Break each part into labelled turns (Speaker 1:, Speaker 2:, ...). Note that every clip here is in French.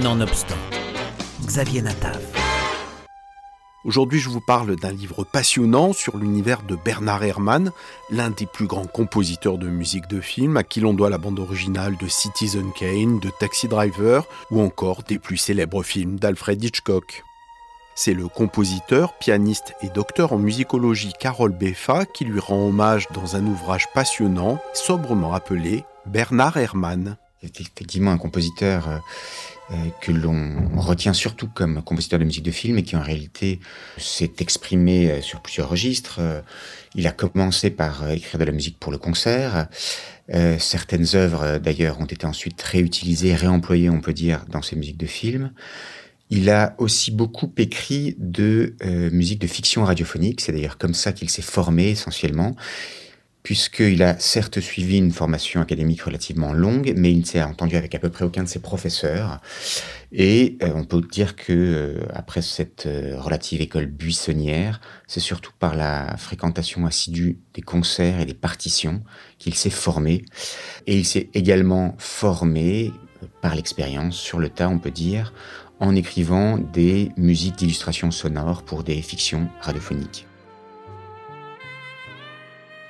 Speaker 1: Nonobstant, Xavier Natav.
Speaker 2: Aujourd'hui, je vous parle d'un livre passionnant sur l'univers de Bernard Herrmann, l'un des plus grands compositeurs de musique de film, à qui l'on doit la bande originale de Citizen Kane, de Taxi Driver, ou encore des plus célèbres films d'Alfred Hitchcock. C'est le compositeur, pianiste et docteur en musicologie Carole Beffa qui lui rend hommage dans un ouvrage passionnant, sobrement appelé Bernard Herrmann.
Speaker 3: C'est effectivement un compositeur euh, que l'on retient surtout comme compositeur de musique de film et qui en réalité s'est exprimé euh, sur plusieurs registres. Euh, il a commencé par écrire de la musique pour le concert. certaines œuvres d'ailleurs ont été ensuite réutilisées, réemployées on peut dire dans ses musiques de film. Il a aussi beaucoup écrit de musique de fiction radiophonique, c'est d'ailleurs comme ça qu'il s'est formé essentiellement puisqu'il a certes suivi une formation académique relativement longue, mais il ne s'est entendu avec à peu près aucun de ses professeurs. Et euh, on peut dire que euh, après cette euh, relative école buissonnière, c'est surtout par la fréquentation assidue des concerts et des partitions qu'il s'est formé. Et il s'est également formé par l'expérience, sur le tas on peut dire, en écrivant des musiques d'illustration sonore pour des fictions radiophoniques.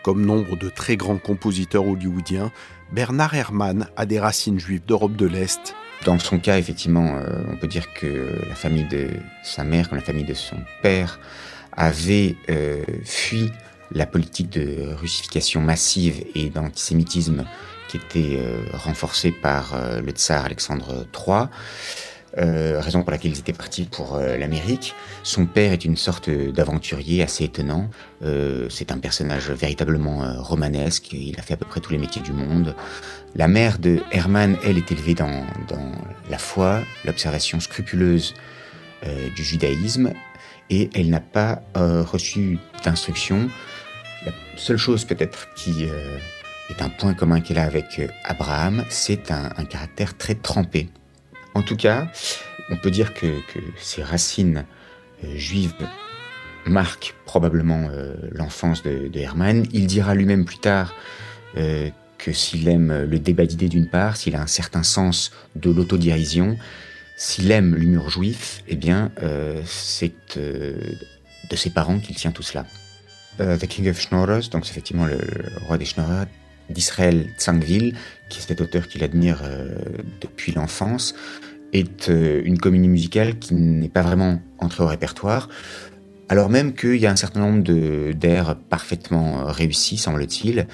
Speaker 2: Comme nombre de très grands compositeurs hollywoodiens, Bernard Herrmann a des racines juives d'Europe de l'Est.
Speaker 3: Dans son cas, effectivement, euh, on peut dire que la famille de sa mère, comme la famille de son père, avait euh, fui la politique de russification massive et d'antisémitisme qui était euh, renforcée par le tsar Alexandre III. Euh, raison pour laquelle ils étaient partis pour euh, l'Amérique. Son père est une sorte d'aventurier assez étonnant. Euh, c'est un personnage véritablement romanesque. Il a fait à peu près tous les métiers du monde. La mère de Hermann, elle, est élevée dans, la foi, l'observation scrupuleuse du judaïsme, et elle n'a pas reçu d'instruction. La seule chose peut-être qui est un point commun qu'elle a avec Abraham, c'est un caractère très trempé. En tout cas, on peut dire que, ces racines euh, juives marquent probablement euh, l'enfance de, Hermann. Il dira lui-même plus tard euh, que s'il aime le débat d'idées d'une part, s'il a un certain sens de l'autodérision, s'il aime l'humour juif, eh bien, c'est de ses parents qu'il tient tout cela. The King of Schnorrers, donc c'est effectivement le, roi des Schnorrers, d'Israël Tsangville, qui est cet auteur qu'il admire depuis l'enfance, est euh, une comédie musicale qui n'est pas vraiment entrée au répertoire, alors même qu'il y a un certain nombre d'airs parfaitement euh, réussis, semble-t-il.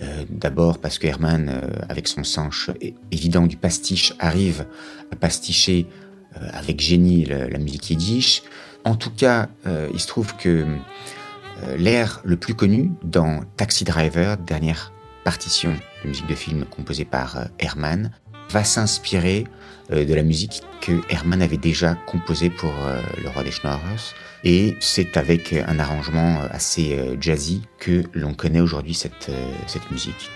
Speaker 3: Euh, d'abord parce que Herman, avec son sens évident du pastiche, arrive à pasticher avec génie la, musique yiddish. En tout cas, il se trouve que l'air le plus connu dans Taxi Driver, dernière partition de musique de film composée par Herman, va s'inspirer euh, de la musique que Herman avait déjà composée pour euh, Le Roi des Schnorrers. Et c'est avec un arrangement assez euh, jazzy que l'on connaît aujourd'hui cette, cette musique.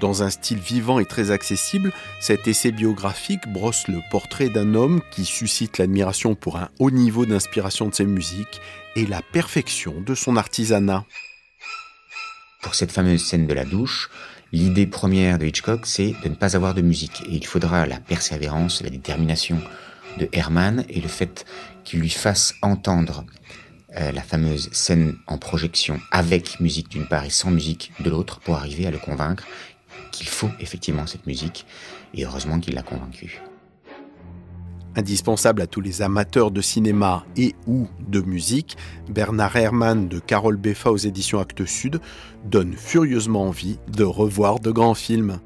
Speaker 2: Dans un style vivant et très accessible, cet essai biographique brosse le portrait d'un homme qui suscite l'admiration pour un haut niveau d'inspiration de ses musiques et la perfection de son artisanat.
Speaker 3: Pour cette fameuse scène de la douche, L'idée première de Hitchcock, c'est de ne pas avoir de musique. Et il faudra la persévérance, la détermination de Herman et le fait qu'il lui fasse entendre euh, la fameuse scène en projection avec musique d'une part et sans musique de l'autre pour arriver à le convaincre qu'il faut effectivement cette musique. Et heureusement qu'il l'a convaincu
Speaker 2: indispensable à tous les amateurs de cinéma et ou de musique, Bernard Herrmann de Carole Beffa aux éditions Actes Sud donne furieusement envie de revoir de grands films.